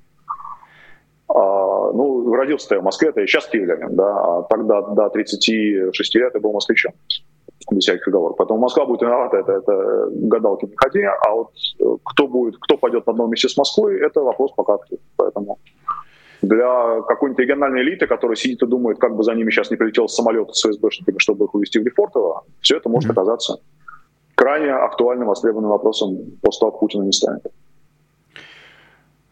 S3: А, ну, родился я в Москве, это я сейчас киевлянин, да, а тогда до 36 лет я был москвичом, без всяких оговорок. Поэтому Москва будет виновата, это, это гадалки не ходи, а вот э, кто будет, кто пойдет на одном месте с Москвой, это вопрос пока открыт. Поэтому для какой-нибудь региональной элиты, которая сидит и думает, как бы за ними сейчас не прилетел самолет с ФСБшниками, чтобы их увезти в Лефортово, все это может оказаться крайне актуальным, востребованным вопросом после того, как Путина не станет.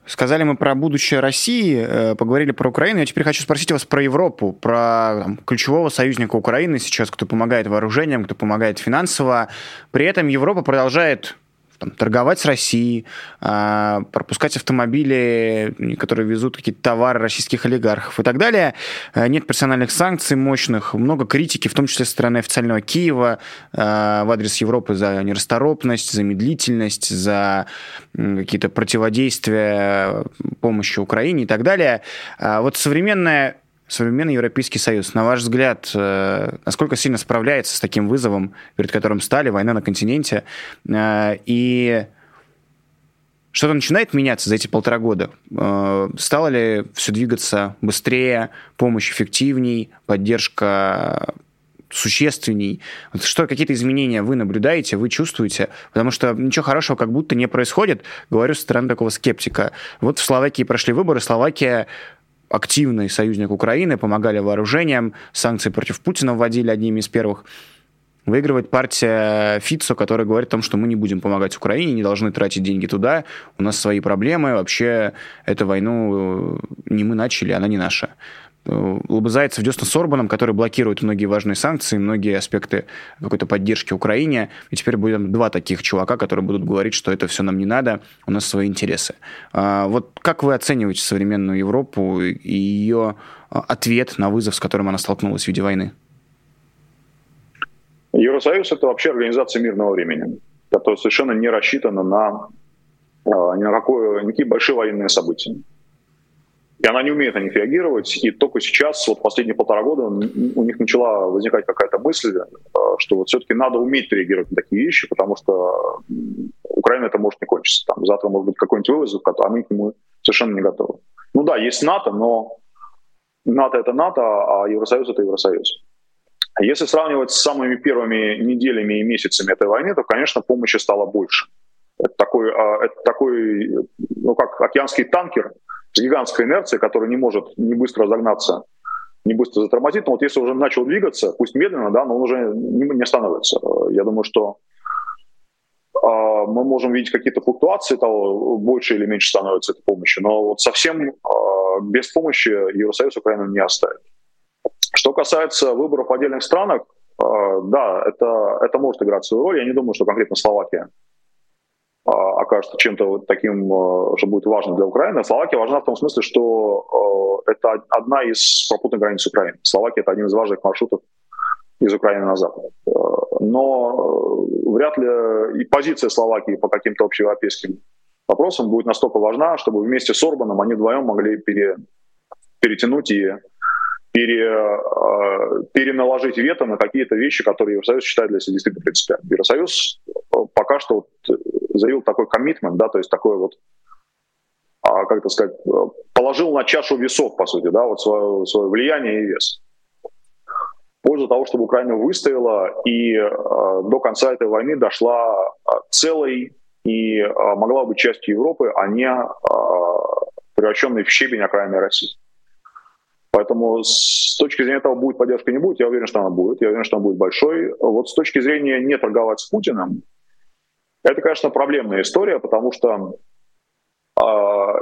S2: Сказали мы про будущее России, э, поговорили про Украину. Я теперь хочу спросить вас про Европу, про там, ключевого союзника Украины сейчас, кто помогает вооружением, кто помогает финансово. При этом Европа продолжает там, торговать с Россией, э, пропускать автомобили, которые везут какие-то товары российских олигархов и так далее. Э, нет персональных санкций мощных, много критики, в том числе со стороны официального Киева э, в адрес Европы за нерасторопность, за медлительность, за э, какие-то противодействия помощи Украине и так далее. Э, вот современная современный Европейский Союз, на ваш взгляд, э, насколько сильно справляется с таким вызовом, перед которым стали война на континенте, э, и что-то начинает меняться за эти полтора года? Э, стало ли все двигаться быстрее, помощь эффективней, поддержка существенней? Что, какие-то изменения вы наблюдаете, вы чувствуете? Потому что ничего хорошего как будто не происходит, говорю со стороны такого скептика. Вот в Словакии прошли выборы, Словакия активный союзник Украины, помогали вооружением, санкции против Путина вводили одними из первых. Выигрывает партия Фицо, которая говорит о том, что мы не будем помогать Украине, не должны тратить деньги туда, у нас свои проблемы, вообще эту войну не мы начали, она не наша. Лобызается идет с Орбаном, который блокирует многие важные санкции, многие аспекты какой-то поддержки Украине. И теперь будем два таких чувака, которые будут говорить, что это все нам не надо, у нас свои интересы. А вот как вы оцениваете современную Европу и ее а, ответ на вызов, с которым она столкнулась в виде войны?
S3: Евросоюз — это вообще организация мирного времени, которая совершенно не рассчитана на, а, ни на какое, никакие большие военные события. И она не умеет на них реагировать. И только сейчас, вот последние полтора года, у них начала возникать какая-то мысль, э, что вот все-таки надо уметь реагировать на такие вещи, потому что Украина это может не кончиться. Там завтра может быть какой-нибудь вызов, а мы к нему совершенно не готовы. Ну да, есть НАТО, но НАТО это НАТО, а Евросоюз это Евросоюз. Если сравнивать с самыми первыми неделями и месяцами этой войны, то, конечно, помощи стало больше. Это такой, а, это такой ну как океанский танкер, с гигантской инерцией, которая не может не быстро разогнаться, не быстро затормозить. Но вот если уже начал двигаться, пусть медленно, да, но он уже не, не остановится. Я думаю, что э, мы можем видеть какие-то флуктуации того, больше или меньше становится этой помощи, но вот совсем э, без помощи Евросоюз Украину не оставит. Что касается выборов в отдельных странах, э, да, это, это может играть свою роль. Я не думаю, что конкретно Словакия а, окажется чем-то таким, э, что будет важно для Украины. Словакия важна в том смысле, что э, это одна из попутных границ Украины. Словакия — это один из важных маршрутов из Украины на запад. Но вряд ли и позиция Словакии по каким-то общеевропейским вопросам будет настолько важна, чтобы вместе с Орбаном они вдвоем могли пере, перетянуть и пере, переналожить вето на какие-то вещи, которые Евросоюз считает для себя действительно принципиальными. Евросоюз пока что вот заявил такой коммитмент, да, то есть такой вот, а, как это сказать, э, положил на чашу весов, по сути, да, вот свое, свое влияние и вес. В пользу того, чтобы Украина выстояла и э, до конца этой войны дошла целой и э, могла быть частью Европы, а не э, превращенной в щебень окраины России. Поэтому с точки зрения того, будет поддержка, не будет, я уверен, что она будет. Я уверен, что она будет большой. Вот с точки зрения не торговать с Путиным, это, конечно, проблемная история, потому что э,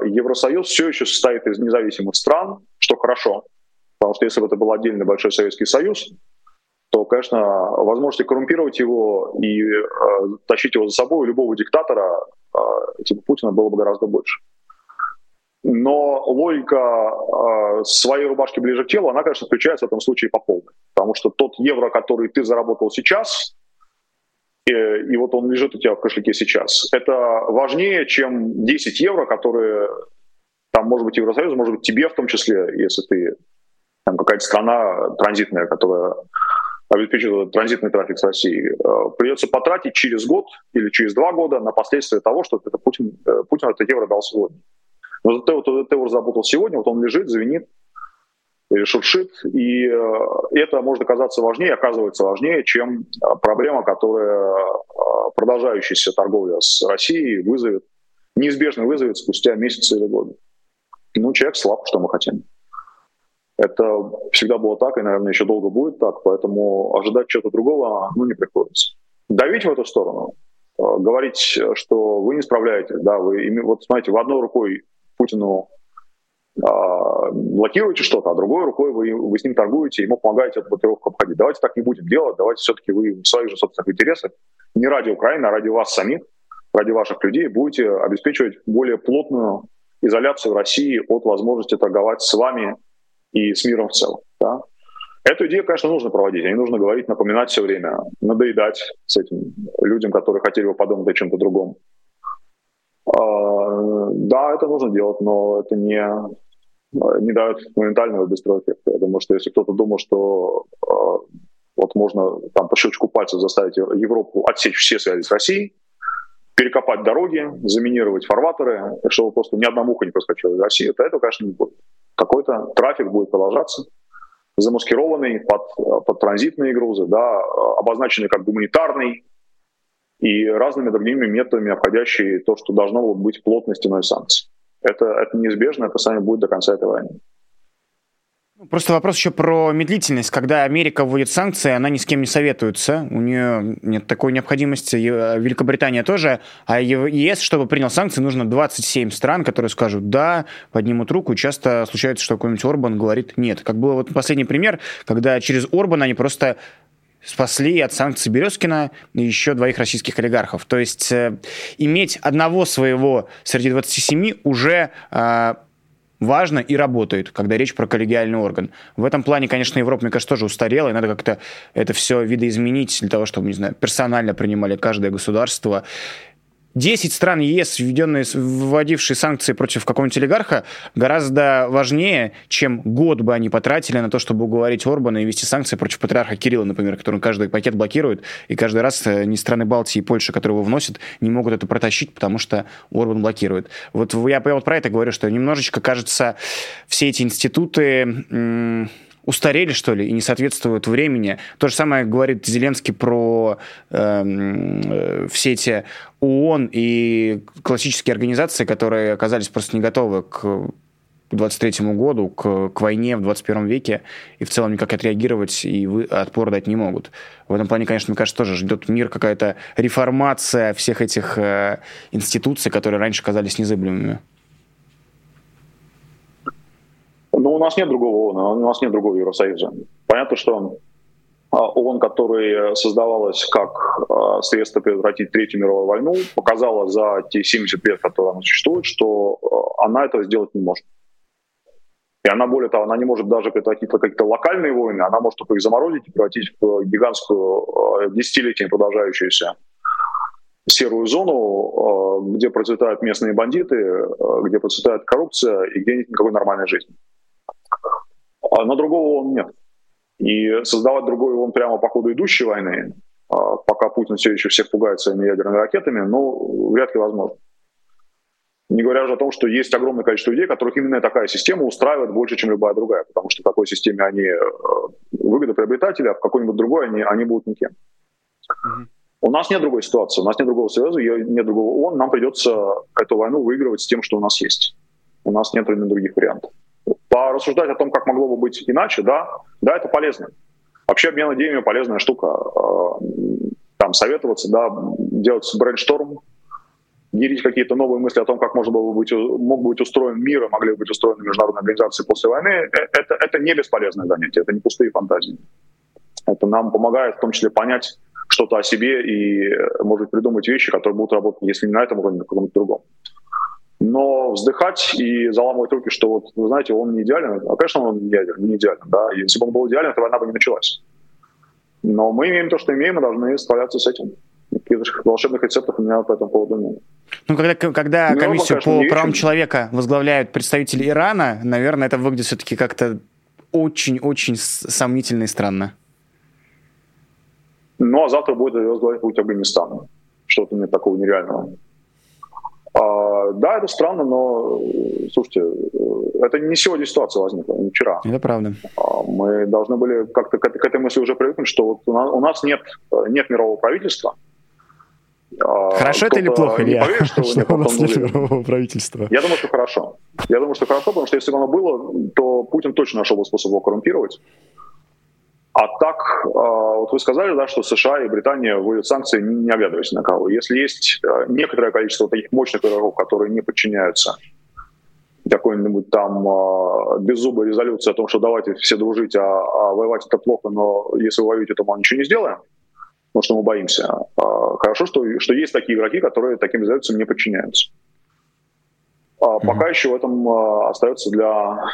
S3: Евросоюз все еще состоит из независимых стран, что хорошо. Потому что если бы это был отдельный большой Советский Союз, то, конечно, возможности коррумпировать его и э, тащить его за собой у любого диктатора э, типа Путина было бы гораздо больше но логика э, своей рубашки ближе к телу, она, конечно, включается в этом случае по полной. Потому что тот евро, который ты заработал сейчас, и, вот он лежит у тебя в кошельке сейчас, это важнее, чем 10 евро, которые там, может быть, Евросоюз, может быть, тебе в том числе, если ты там какая-то страна транзитная, которая обеспечивает транзитный трафик с Россией, э, придется потратить через год или через два года на последствия того, что это Путин, э, Путин это евро дал сегодня. Но ты, вот, ты его разработал сегодня, вот он лежит, звенит, шуршит, и э, это может оказаться важнее, оказывается важнее, чем э, проблема, которая э, продолжающаяся торговля с Россией вызовет, неизбежно вызовет спустя месяцы или годы. Ну, человек слаб, что мы хотим. Это всегда было так, и, наверное, еще долго будет так, поэтому ожидать чего-то другого ну, не приходится. Давить в эту сторону, говорить, что вы не справляетесь, да, вы, вот смотрите, в одной рукой Путину а, блокируете что-то, а другой рукой вы, вы с ним торгуете, ему помогаете эту блокировку обходить. Давайте так не будем делать, давайте все-таки вы в своих же собственных интересах, не ради Украины, а ради вас самих, ради ваших людей будете обеспечивать более плотную изоляцию России от возможности торговать с вами и с миром в целом. Да? Эту идею, конечно, нужно проводить, не нужно говорить, напоминать все время, надоедать с этим людям, которые хотели бы подумать о чем-то другом. А, да, это нужно делать, но это не, не дает моментального быстрого эффекта. Я думаю, что если кто-то думал, что а, вот можно там по щелчку пальцев заставить Европу отсечь все связи с Россией, перекопать дороги, заминировать фарватеры, чтобы просто ни одна муха не проскочила из России, то это, конечно, не будет. Какой-то трафик будет продолжаться, замаскированный под, под транзитные грузы, да, обозначенный как гуманитарный, и разными другими методами, обходящие то, что должно быть плотной стеной санкций. Это, это неизбежно, это с вами будет до конца этой войны.
S2: Просто вопрос еще про медлительность. Когда Америка вводит санкции, она ни с кем не советуется. У нее нет такой необходимости. Великобритания тоже. А ЕС, чтобы принял санкции, нужно 27 стран, которые скажут «да», поднимут руку. Часто случается, что какой-нибудь Орбан говорит «нет». Как был вот последний пример, когда через Орбана они просто спасли от санкций Березкина и еще двоих российских олигархов. То есть э, иметь одного своего среди 27 уже э, важно и работает, когда речь про коллегиальный орган. В этом плане, конечно, Европа, мне кажется, тоже устарела, и надо как-то это все видоизменить для того, чтобы, не знаю, персонально принимали каждое государство. 10 стран ЕС, введенные, вводившие санкции против какого-нибудь олигарха, гораздо важнее, чем год бы они потратили на то, чтобы уговорить Орбана и ввести санкции против патриарха Кирилла, например, который каждый пакет блокирует, и каждый раз э, ни страны Балтии и Польши, которые его вносят, не могут это протащить, потому что Орбан блокирует. Вот я вот про это говорю, что немножечко, кажется, все эти институты устарели, что ли, и не соответствуют времени. То же самое говорит Зеленский про эм, э, все эти ООН и классические организации, которые оказались просто не готовы к 23 году, к, к войне в 21 веке, и в целом никак отреагировать и вы, отпор дать не могут. В этом плане, конечно, мне кажется, тоже ждет мир какая-то реформация всех этих э, институций, которые раньше казались незыблемыми.
S3: Но у нас нет другого ООН, у нас нет другого Евросоюза. Понятно, что а, ООН, который создавалась как а, средство предотвратить Третью мировую войну, показала за те 70 лет, которые она существует, что а, она этого сделать не может. И она, более того, она не может даже предотвратить какие-то локальные войны, она может только их заморозить и превратить в гигантскую, десятилетиями продолжающуюся серую зону, где процветают местные бандиты, где процветает коррупция и где нет никакой нормальной жизни. А на другого он нет. И создавать другой он прямо по ходу идущей войны, а, пока Путин все еще всех пугает своими ядерными ракетами, ну, вряд ли возможно. Не говоря уже о том, что есть огромное количество людей, которых именно такая система устраивает больше, чем любая другая, потому что в такой системе они э, выгодоприобретатели, а в какой-нибудь другой они, они будут никем. Mm-hmm. У нас нет другой ситуации, у нас нет другого союза, нет другого ООН, нам придется эту войну выигрывать с тем, что у нас есть. У нас нет других вариантов порассуждать о том, как могло бы быть иначе, да, да, это полезно. Вообще обмен идеями полезная штука. А, там советоваться, да, делать брейншторм, делить какие-то новые мысли о том, как можно было бы быть, мог бы быть устроен мир, могли бы быть устроены международные организации после войны, э, это, это не бесполезное занятие, это не пустые фантазии. Это нам помогает в том числе понять что-то о себе и, может придумать вещи, которые будут работать, если не на этом уровне, на каком-то другом. Но вздыхать и заламывать руки, что вот, вы знаете, он не идеален, а, конечно, он не идеален, не идеален да, если бы он был идеален, эта война бы не началась. Но мы имеем то, что имеем, и должны справляться с этим. Каких-то волшебных рецептов у меня по этому поводу нет.
S2: Ну, когда, когда ну, комиссию по правам человека возглавляют представители Ирана, наверное, это выглядит все-таки как-то очень-очень сомнительно и странно.
S3: Ну, а завтра будет возглавлять путь Афганистана. Что-то нет такого нереального. А, да, это странно, но, слушайте, э, это не сегодня ситуация возникла, не вчера.
S2: Это правда.
S3: А, мы должны были как-то к, к этой мысли уже привыкнуть, что вот у, нас, нет, нет мирового правительства.
S2: А, хорошо это или плохо,
S3: Илья? Не поверит,
S2: что, что у нас нет мирового правительства.
S3: Я думаю, что хорошо. Я думаю, что хорошо, потому что если бы оно было, то Путин точно нашел бы способ его коррумпировать. А так, а, вот вы сказали, да, что США и Британия вводят санкции, не оглядываясь на кого. Если есть а, некоторое количество таких мощных игроков, которые не подчиняются какой-нибудь там э, беззубой резолюции о том, что давайте все дружить, а, а воевать это плохо, но если вы воюете, то мы ничего не сделаем, потому что мы боимся. Э, хорошо, что, что есть такие игроки, которые таким резолюциям не подчиняются. А mm-hmm. Пока еще в этом э, остается для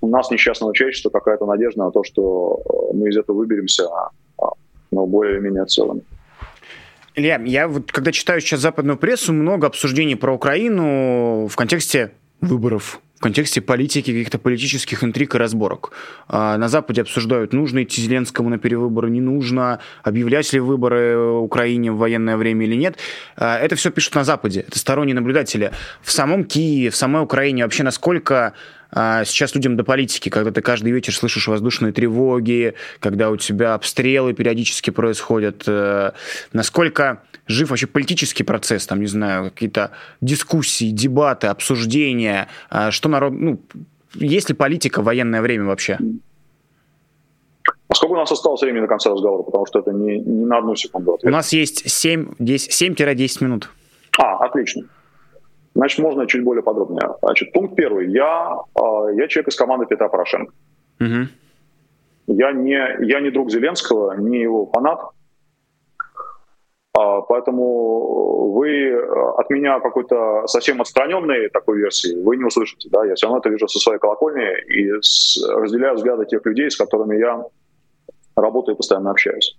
S3: у нас несчастного человечества какая-то надежда на то, что э, мы из этого выберемся, а, но более-менее целым.
S2: Илья, я вот когда читаю сейчас западную прессу, много обсуждений про Украину в контексте выборов в контексте политики, каких-то политических интриг и разборок. А, на Западе обсуждают, нужно идти Зеленскому на перевыборы, не нужно, объявлять ли выборы Украине в военное время или нет. А, это все пишут на Западе, это сторонние наблюдатели. В самом Киеве, в самой Украине вообще насколько а, сейчас людям до политики, когда ты каждый вечер слышишь воздушные тревоги, когда у тебя обстрелы периодически происходят, э, насколько жив вообще политический процесс, там, не знаю, какие-то дискуссии, дебаты, обсуждения, что народ, ну, есть ли политика в военное время вообще?
S3: А сколько у нас осталось времени до конца разговора? Потому что это не, не на одну секунду
S2: ответ. У нас есть 7-10 минут.
S3: А, отлично. Значит, можно чуть более подробнее. Значит, пункт первый. Я, а, я человек из команды Петра Порошенко. Угу. Я, не, я не друг Зеленского, не его фанат. А, поэтому вы от меня какой-то совсем отстраненной такой версии вы не услышите. Да? Я все равно это вижу со своей колокольни и с, разделяю взгляды тех людей, с которыми я работаю и постоянно общаюсь.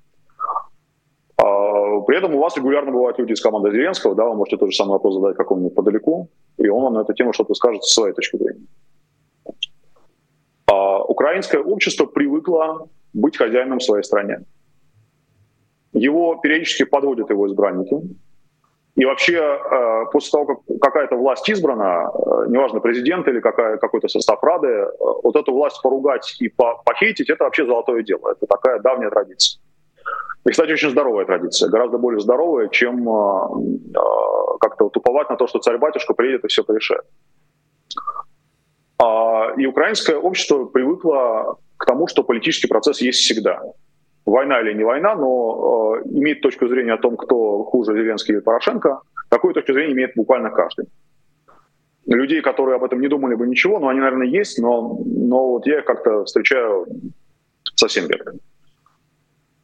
S3: При этом у вас регулярно бывают люди из команды Зеленского, да, вы можете тот же самый вопрос задать какому-нибудь подалеку, и он вам на эту тему что-то скажет со своей точки зрения. А, украинское общество привыкло быть хозяином в своей стране. Его периодически подводят его избранники. И вообще, а, после того, как какая-то власть избрана, неважно, президент или какая, какой-то состав Рады, вот эту власть поругать и похейтить, это вообще золотое дело. Это такая давняя традиция. И, кстати, очень здоровая традиция, гораздо более здоровая, чем э, э, как-то туповать на то, что царь-батюшка приедет и все порешает. А, и украинское общество привыкло к тому, что политический процесс есть всегда. Война или не война, но э, имеет точку зрения о том, кто хуже Зеленский или Порошенко, такую точку зрения имеет буквально каждый. Людей, которые об этом не думали бы ничего, но они, наверное, есть, но, но вот я их как-то встречаю совсем редко.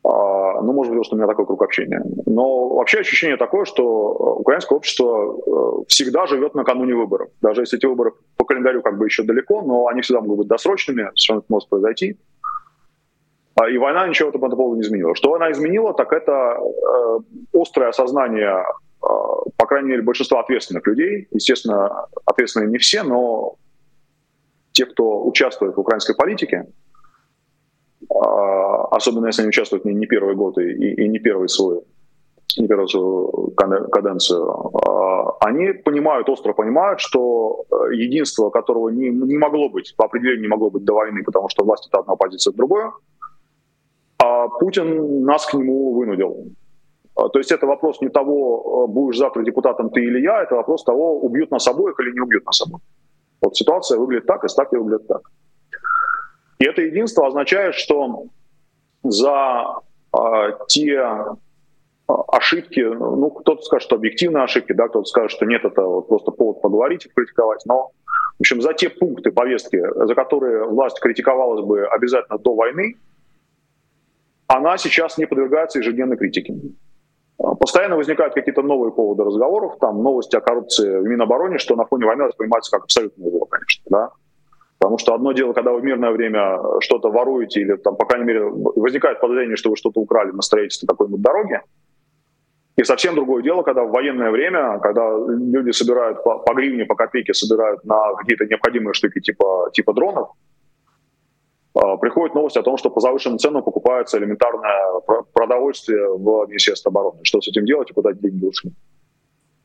S3: А, ну, может быть, что у меня такой круг общения. Но вообще ощущение такое, что э, украинское общество э, всегда живет накануне выборов. Даже если эти выборы по календарю как бы еще далеко, но они всегда могут быть досрочными, совершенно это может произойти. А, и война ничего по этому поводу не изменила. Что она изменила, так это э, острое осознание, по крайней мере, большинства ответственных людей. Естественно, ответственные не все, но те, кто участвует в украинской политике, особенно если они участвуют не, не первый год и, и не первый свой не первую свою каденцию, а, они понимают, остро понимают, что э, единство, которого не, не могло быть, по определению не могло быть до войны, потому что власть это одна, оппозиция другое, а Путин нас к нему вынудил. А, то есть это вопрос не того, э, будешь завтра депутатом ты или я, это вопрос того, убьют нас обоих или не убьют нас обоих. Вот ситуация выглядит так, и ставки выглядят так. И это единство означает, что за э, те ошибки, ну, кто-то скажет, что объективные ошибки, да, кто-то скажет, что нет, это вот просто повод поговорить и критиковать, но, в общем, за те пункты повестки, за которые власть критиковалась бы обязательно до войны, она сейчас не подвергается ежедневной критике. Постоянно возникают какие-то новые поводы разговоров, там новости о коррупции в Минобороне, что на фоне войны воспринимается как абсолютно зло, конечно, да. Потому что одно дело, когда вы в мирное время что-то воруете или, там, по крайней мере, возникает подозрение, что вы что-то украли на строительстве какой-нибудь дороги. И совсем другое дело, когда в военное время, когда люди собирают по, по гривне, по копейке, собирают на какие-то необходимые штуки типа, типа дронов, э, приходит новость о том, что по завышенным ценам покупается элементарное продовольствие в Министерстве обороны. Что с этим делать и куда деньги ушли?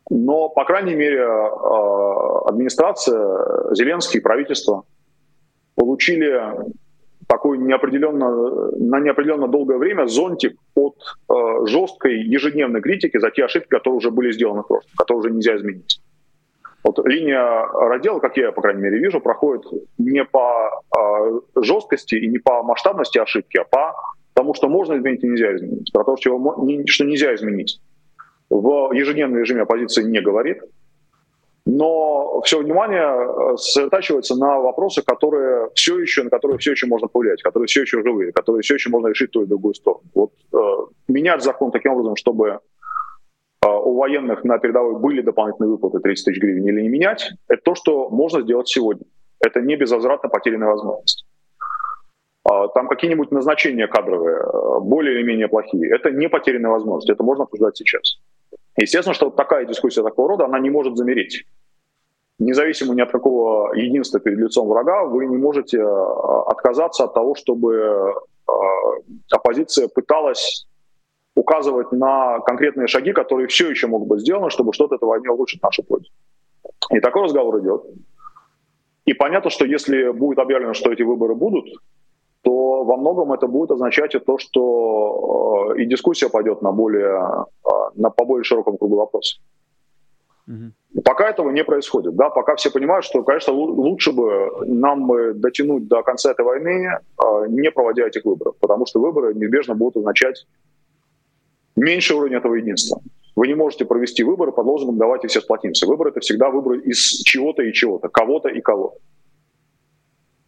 S3: Но, по крайней мере, администрация, Зеленский, правительство – получили такой неопределенно, на неопределенно долгое время зонтик от э, жесткой ежедневной критики за те ошибки, которые уже были сделаны в прошлом, которые уже нельзя изменить. Вот линия раздела, как я, по крайней мере, вижу, проходит не по э, жесткости и не по масштабности ошибки, а по тому, что можно изменить и нельзя изменить. Про то, что, что нельзя изменить. В ежедневном режиме оппозиции не говорит, но все внимание э, сосредотачивается на вопросах, которые все еще, на которые все еще можно повлиять, которые все еще живые, которые все еще можно решить ту и другую сторону. Вот э, менять закон таким образом, чтобы э, у военных на передовой были дополнительные выплаты 30 тысяч гривен или не менять, это то, что можно сделать сегодня. Это не безвозвратно потерянная возможность. Э, там какие-нибудь назначения кадровые, э, более или менее плохие, это не потерянная возможность, это можно обсуждать сейчас. Естественно, что вот такая дискуссия такого рода, она не может замереть. Независимо ни от какого единства перед лицом врага, вы не можете э, отказаться от того, чтобы э, оппозиция пыталась указывать на конкретные шаги, которые все еще могут быть сделаны, чтобы что-то этой войне улучшить нашу пользу. И такой разговор идет. И понятно, что если будет объявлено, что эти выборы будут, то во многом это будет означать и то, что э, и дискуссия пойдет на более, э, на по более широкому кругу вопросов.
S2: Угу.
S3: Пока этого не происходит, да, пока все понимают, что, конечно, лучше бы нам дотянуть до конца этой войны, не проводя этих выборов, потому что выборы неизбежно будут означать меньший уровень этого единства. Вы не можете провести выборы под лозунгом «давайте все сплотимся». Выборы — это всегда выборы из чего-то и чего-то, кого-то и кого.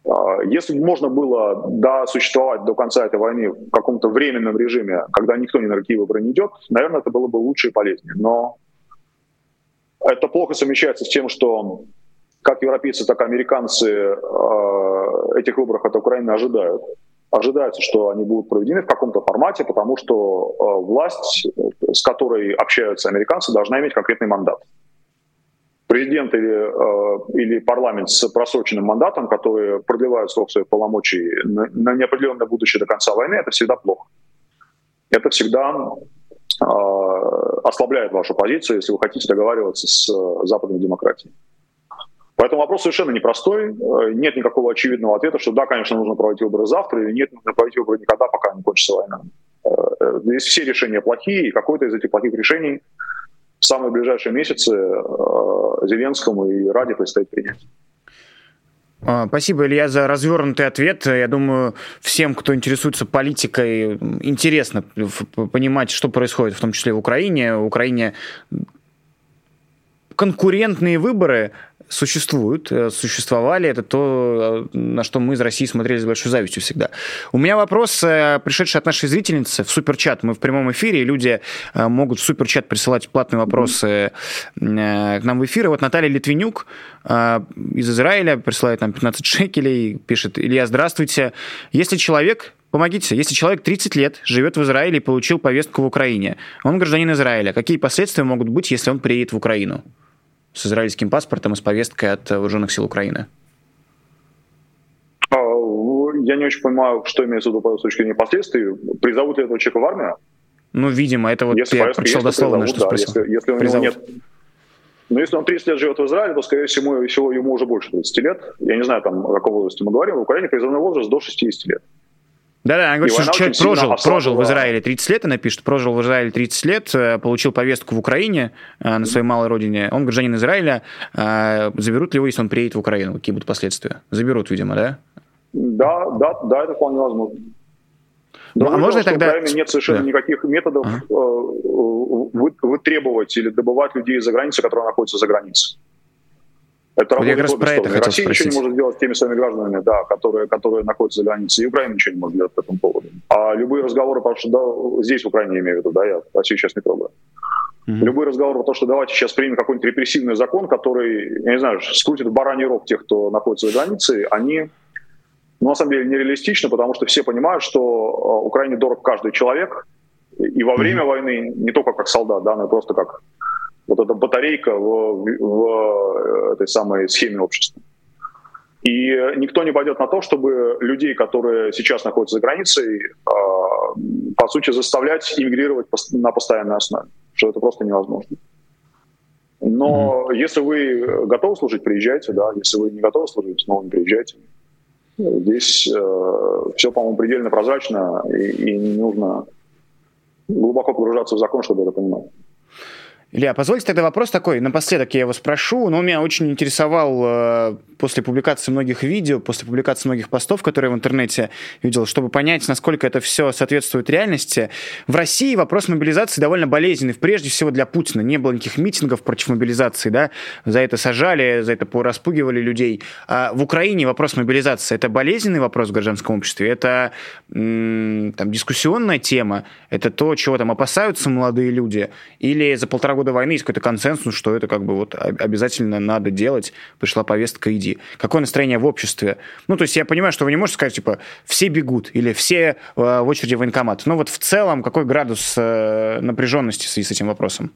S3: А, если бы можно было да, существовать до конца этой войны в каком-то временном режиме, когда никто ни на какие выборы не идет, наверное, это было бы лучше и полезнее. Но это плохо совмещается с тем, что как европейцы, так и американцы э, этих выборов от Украины ожидают. Ожидается, что они будут проведены в каком-то формате, потому что э, власть, с которой общаются американцы, должна иметь конкретный мандат. Президент или, э, или парламент с просроченным мандатом, которые продлевают срок своих полномочий на, на неопределенное будущее до конца войны, это всегда плохо. Это всегда а, ослабляет вашу позицию, если вы хотите договариваться с э, западной демократией. Поэтому вопрос совершенно непростой. Э, нет никакого очевидного ответа, что да, конечно, нужно проводить выборы завтра, или нет, нужно проводить выборы никогда, пока не кончится война. Э, здесь все решения плохие, и какое-то из этих плохих решений в самые ближайшие месяцы Зеленскому и Раде предстоит принять.
S2: А, спасибо, Илья, за развернутый ответ. Я думаю, всем, кто интересуется политикой, интересно понимать, что происходит, в том числе в Украине. В Украине конкурентные выборы существуют, э, существовали. Это то, э, на что мы из России смотрели с большой завистью всегда. У меня вопрос, э, пришедший от нашей зрительницы в суперчат. Мы в прямом эфире, и люди могут в суперчат присылать платные вопросы к нам в эфир. И вот Наталья Литвинюк из Израиля присылает нам 15 шекелей, пишет, Илья, здравствуйте. Если человек Помогите, если человек 30 лет живет в Израиле и получил повестку в Украине, он гражданин Израиля, какие последствия могут быть, если он приедет в Украину? С израильским паспортом и с повесткой от вооруженных сил Украины?
S3: А, я не очень понимаю, что имеется в виду с точки зрения последствий. Призовут ли этого человека в армию?
S2: Ну, видимо, это вот
S3: если
S2: я прочитал дословно, что да, спросил.
S3: Если, если у него нет... Но если он 30 лет живет в Израиле, то, скорее всего, всего, ему уже больше 30 лет. Я не знаю, там, о каком возрасте мы говорим. В Украине призывной возраст до 60 лет.
S2: Да-да, она говорит, что человек прожил, прожил в Израиле 30 лет, она пишет, прожил в Израиле 30 лет, э, получил повестку в Украине э, на своей малой родине. Он гражданин Израиля. Э, заберут ли его, если он приедет в Украину? Какие будут последствия? Заберут, видимо, да?
S3: Да, да, да, это вполне возможно.
S2: Ну, а можно тогда... В
S3: Украине нет совершенно да. никаких методов ага. вытребовать или добывать людей за границей, которые находятся за границей. Это
S2: вот я как раз про это хотел
S3: Россия
S2: спросить.
S3: ничего не может сделать с теми своими гражданами, да, которые, которые находятся за границей, и Украина ничего не может сделать по этому поводу. А любые разговоры, потому что да, здесь, в Украине, я имею в виду, да, я Россию сейчас не трогаю. Mm-hmm. Любые разговоры про то, что давайте сейчас примем какой-нибудь репрессивный закон, который, я не знаю, скрутит в бараний рог тех, кто находится за границей, они, ну, на самом деле, нереалистичны, потому что все понимают, что э, Украине дорог каждый человек, и во время mm-hmm. войны, не только как солдат, да, но и просто как вот эта батарейка в, в этой самой схеме общества. И никто не пойдет на то, чтобы людей, которые сейчас находятся за границей, а, по сути, заставлять иммигрировать на постоянной основе, что это просто невозможно. Но mm-hmm. если вы готовы служить, приезжайте, да. Если вы не готовы служить, снова не приезжайте. Здесь э, все, по-моему, предельно прозрачно, и, и не нужно глубоко погружаться в закон, чтобы это понимать.
S2: Илья, позвольте тогда вопрос такой, напоследок я его спрошу, но меня очень интересовал э, после публикации многих видео, после публикации многих постов, которые в интернете видел, чтобы понять, насколько это все соответствует реальности. В России вопрос мобилизации довольно болезненный, прежде всего для Путина. Не было никаких митингов против мобилизации, да, за это сажали, за это распугивали людей. А в Украине вопрос мобилизации – это болезненный вопрос в гражданском обществе, это там, дискуссионная тема, это то, чего там опасаются молодые люди, или за полтора года года войны есть какой-то консенсус, что это как бы вот обязательно надо делать, пришла повестка, иди. Какое настроение в обществе? Ну, то есть я понимаю, что вы не можете сказать, типа, все бегут или все э, в очереди в военкомат. Но вот в целом какой градус э, напряженности в связи с этим вопросом?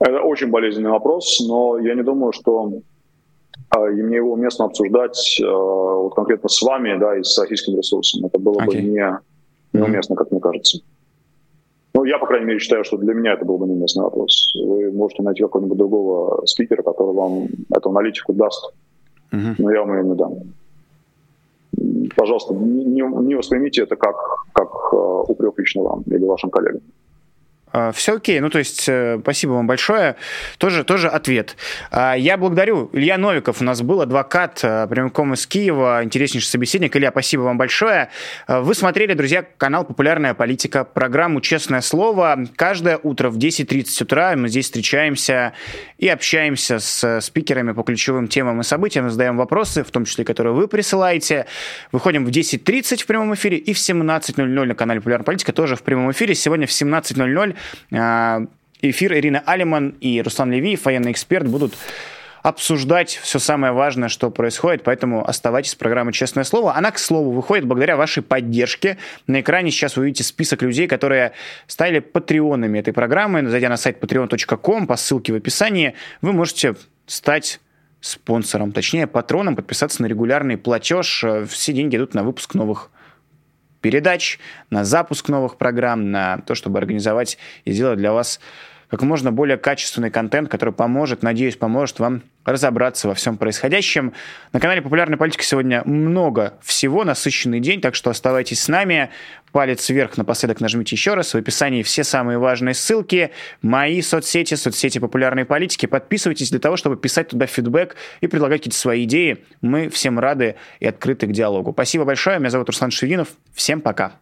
S3: Это очень болезненный вопрос, но я не думаю, что э, и мне его уместно обсуждать э, вот конкретно с вами, да, и с российским ресурсом. Это было okay. бы не, неуместно, как мне кажется. Ну, я, по крайней мере, считаю, что для меня это был бы неуместный вопрос. Вы можете найти какого-нибудь другого спикера, который вам эту аналитику даст, uh-huh. но я вам ее не дам. Пожалуйста, не, не воспримите это как, как uh, упрек лично вам или вашим коллегам.
S2: А, Все окей. Ну, то есть, э, спасибо вам большое. Тоже, тоже ответ. А, я благодарю. Илья Новиков у нас был, адвокат э, прямиком из Киева, интереснейший собеседник. Илья, спасибо вам большое. А, вы смотрели, друзья, канал «Популярная политика», программу «Честное слово». Каждое утро в 10.30 утра мы здесь встречаемся и общаемся с спикерами по ключевым темам и событиям, задаем вопросы, в том числе, которые вы присылаете. Выходим в 10.30 в прямом эфире и в 17.00 на канале «Популярная политика» тоже в прямом эфире. Сегодня в 17.00 а, эфир Ирина Алиман и Руслан Левиев, военный эксперт, будут обсуждать все самое важное, что происходит, поэтому оставайтесь в программе «Честное слово». Она, к слову, выходит благодаря вашей поддержке. На экране сейчас вы видите список людей, которые стали патреонами этой программы. Зайдя на сайт patreon.com по ссылке в описании, вы можете стать спонсором, точнее, патроном, подписаться на регулярный платеж. Все деньги идут на выпуск новых передач, на запуск новых программ, на то, чтобы организовать и сделать для вас как можно более качественный контент, который поможет, надеюсь, поможет вам разобраться во всем происходящем. На канале «Популярная политика» сегодня много всего, насыщенный день, так что оставайтесь с нами. Палец вверх напоследок нажмите еще раз. В описании все самые важные ссылки. Мои соцсети, соцсети популярной политики. Подписывайтесь для того, чтобы писать туда фидбэк и предлагать какие-то свои идеи. Мы всем рады и открыты к диалогу. Спасибо большое. Меня зовут Руслан Шевинов. Всем пока.